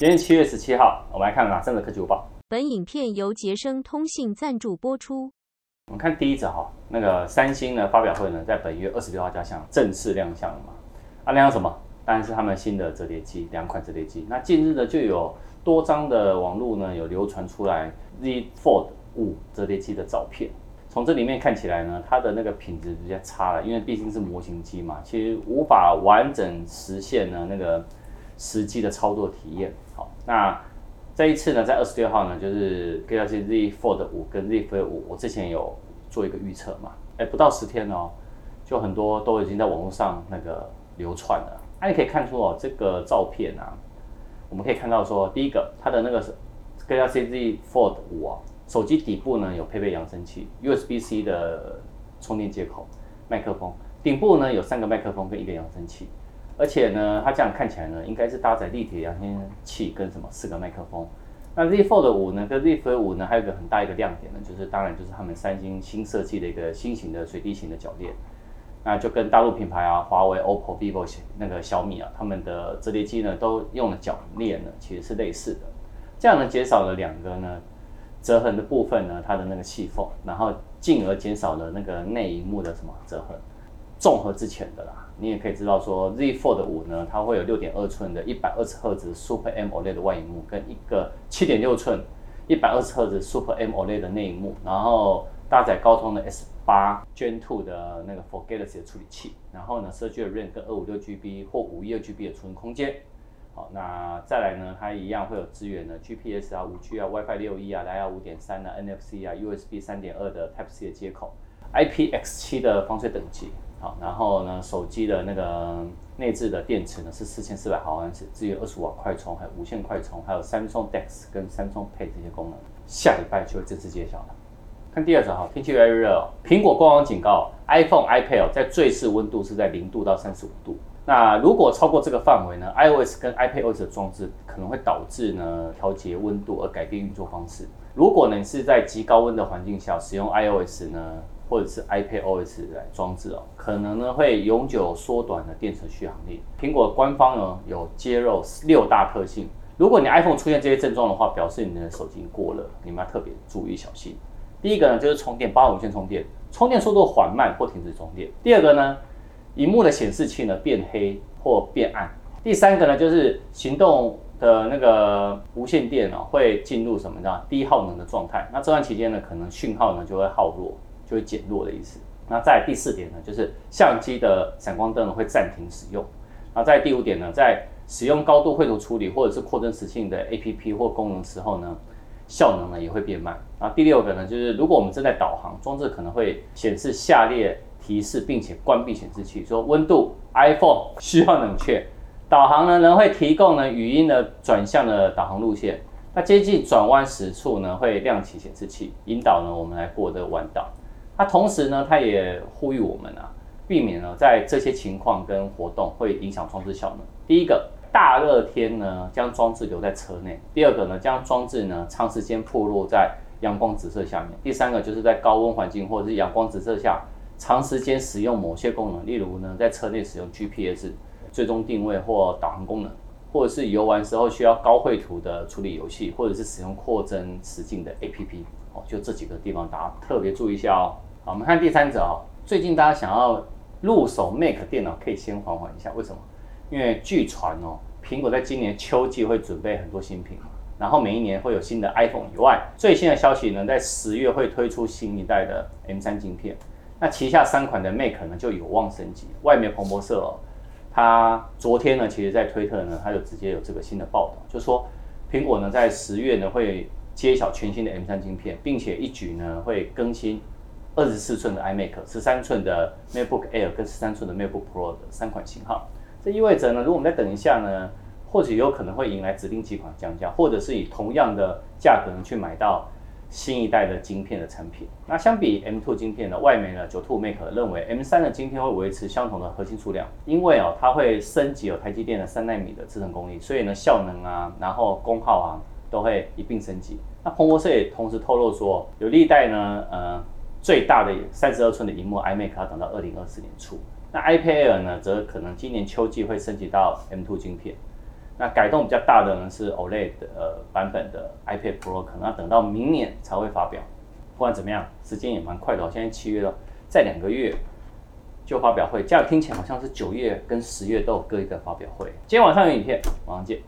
今天七月十七号，我们来看哪三则科技午报。本影片由杰生通信赞助播出。我们看第一则哈，那个三星呢发表会呢，在本月二十六号亮相，正式亮相了嘛？啊，亮相什么？当然是他们新的折叠机，两款折叠机。那近日呢，就有多张的网络呢有流传出来 Z Fold 五折叠机的照片。从这里面看起来呢，它的那个品质比较差了，因为毕竟是模型机嘛，其实无法完整实现呢那个实际的操作体验。好，那这一次呢，在二十六号呢，就是 Galaxy Z Fold 五跟 Z Flip 五，我之前有做一个预测嘛，哎，不到十天哦，就很多都已经在网络上那个流窜了。那你可以看出哦，这个照片啊，我们可以看到说，第一个它的那个 Galaxy Z Fold 五啊。手机底部呢有配备扬声器、USB-C 的充电接口、麦克风，顶部呢有三个麦克风跟一个扬声器，而且呢，它这样看起来呢，应该是搭载立体扬声器跟什么四个麦克风。那 Z Fold 五呢跟 Z Flip 五呢，还有一个很大一个亮点呢，就是当然就是他们三星新设计的一个新型的水滴型的铰链，那就跟大陆品牌啊，华为、OPPO、vivo 那个小米啊，他们的折叠机呢都用了铰链呢，其实是类似的，这样呢减少了两个呢。折痕的部分呢，它的那个细缝，然后进而减少了那个内荧幕的什么折痕。综合之前的啦，你也可以知道说，Z Fold 五呢，它会有六点二寸的一百二十赫兹 Super AMOLED 的外萤幕，跟一个七点六寸一百二十赫兹 Super AMOLED 的内幕，然后搭载高通的 S 八 Gen Two 的那个 For Galaxy 的处理器，然后呢，设计的 RAM 跟二五六 GB 或五一二 GB 的储存空间。好，那再来呢？它一样会有支援的 GPS 啊、五 G 啊、WiFi 六 E 啊、蓝牙五点三啊、NFC 啊、USB 三点二的 Type C 的接口，IPX 七的防水等级。好，然后呢，手机的那个内置的电池呢是四千四百毫安时，支援二十五瓦快充，还有无线快充，还有 Samsung DeX 跟 Samsung Pay 这些功能。下礼拜就会正式揭晓了。看第二则哈，天气越来越热哦，苹果官网警告，iPhone、iPad 在最适温度是在零度到三十五度。那如果超过这个范围呢，iOS 跟 iPadOS 的装置可能会导致呢调节温度而改变运作方式。如果呢你是在极高温的环境下使用 iOS 呢，或者是 iPadOS 来装置哦，可能呢会永久缩短的电池续航力。苹果官方呢有揭露六大特性，如果你 iPhone 出现这些症状的话，表示你的手机过热，你们要特别注意小心。第一个呢就是充电，包含无线充电，充电速度缓慢或停止充电。第二个呢。荧幕的显示器呢变黑或变暗。第三个呢就是行动的那个无线电哦会进入什么呢？低耗能的状态。那这段期间呢可能讯号呢就会耗弱，就会减弱的意思。那在第四点呢就是相机的闪光灯呢会暂停使用。那在第五点呢在使用高度绘图处理或者是扩增实性的 APP 或功能时候呢效能呢也会变慢。那第六个呢就是如果我们正在导航，装置可能会显示下列。提示，并且关闭显示器，说温度，iPhone 需要冷却。导航呢，仍会提供呢语音的转向的导航路线。那接近转弯时处呢，会亮起显示器，引导呢我们来过这个弯道。那同时呢，他也呼吁我们啊，避免呢在这些情况跟活动会影响装置效能。第一个，大热天呢将装置留在车内；第二个呢，将装置呢长时间暴露在阳光直射下面；第三个就是在高温环境或者是阳光直射下。长时间使用某些功能，例如呢，在车内使用 GPS 追踪定位或导航功能，或者是游玩时候需要高绘图的处理游戏，或者是使用扩增实境的 APP，哦，就这几个地方大家特别注意一下哦。我们看第三者哦，最近大家想要入手 Mac 电脑，可以先缓缓一下，为什么？因为据传哦，苹果在今年秋季会准备很多新品，然后每一年会有新的 iPhone 以外，最新的消息呢，在十月会推出新一代的 M3 晶片。那旗下三款的 Mac 呢就有望升级。外媒彭博社哦，他昨天呢，其实在推特呢，他就直接有这个新的报道，就说苹果呢在十月呢会揭晓全新的 M3 晶片，并且一举呢会更新二十四寸的 iMac、十三寸的 MacBook Air 跟十三寸的 MacBook Pro 的三款型号。这意味着呢，如果我们再等一下呢，或许有可能会迎来指定几款降价，或者是以同样的价格去买到。新一代的晶片的产品，那相比 M2 晶片呢外媒呢九 t Mac 认为 M3 的晶片会维持相同的核心数量，因为哦它会升级有台积电的三纳米的制程功力，所以呢效能啊，然后功耗啊都会一并升级。那彭博社也同时透露说，有历代呢呃最大的三十二寸的荧幕 iMac 要等到二零二四年初，那 iPad Air 呢则可能今年秋季会升级到 M2 晶片。那改动比较大的呢是 OLED 的呃版本的 iPad Pro，可能要等到明年才会发表。不管怎么样，时间也蛮快的哦，现在七月了，再两个月就发表会。这样听起来好像是九月跟十月都有各一个发表会。今天晚上有影片，晚上见。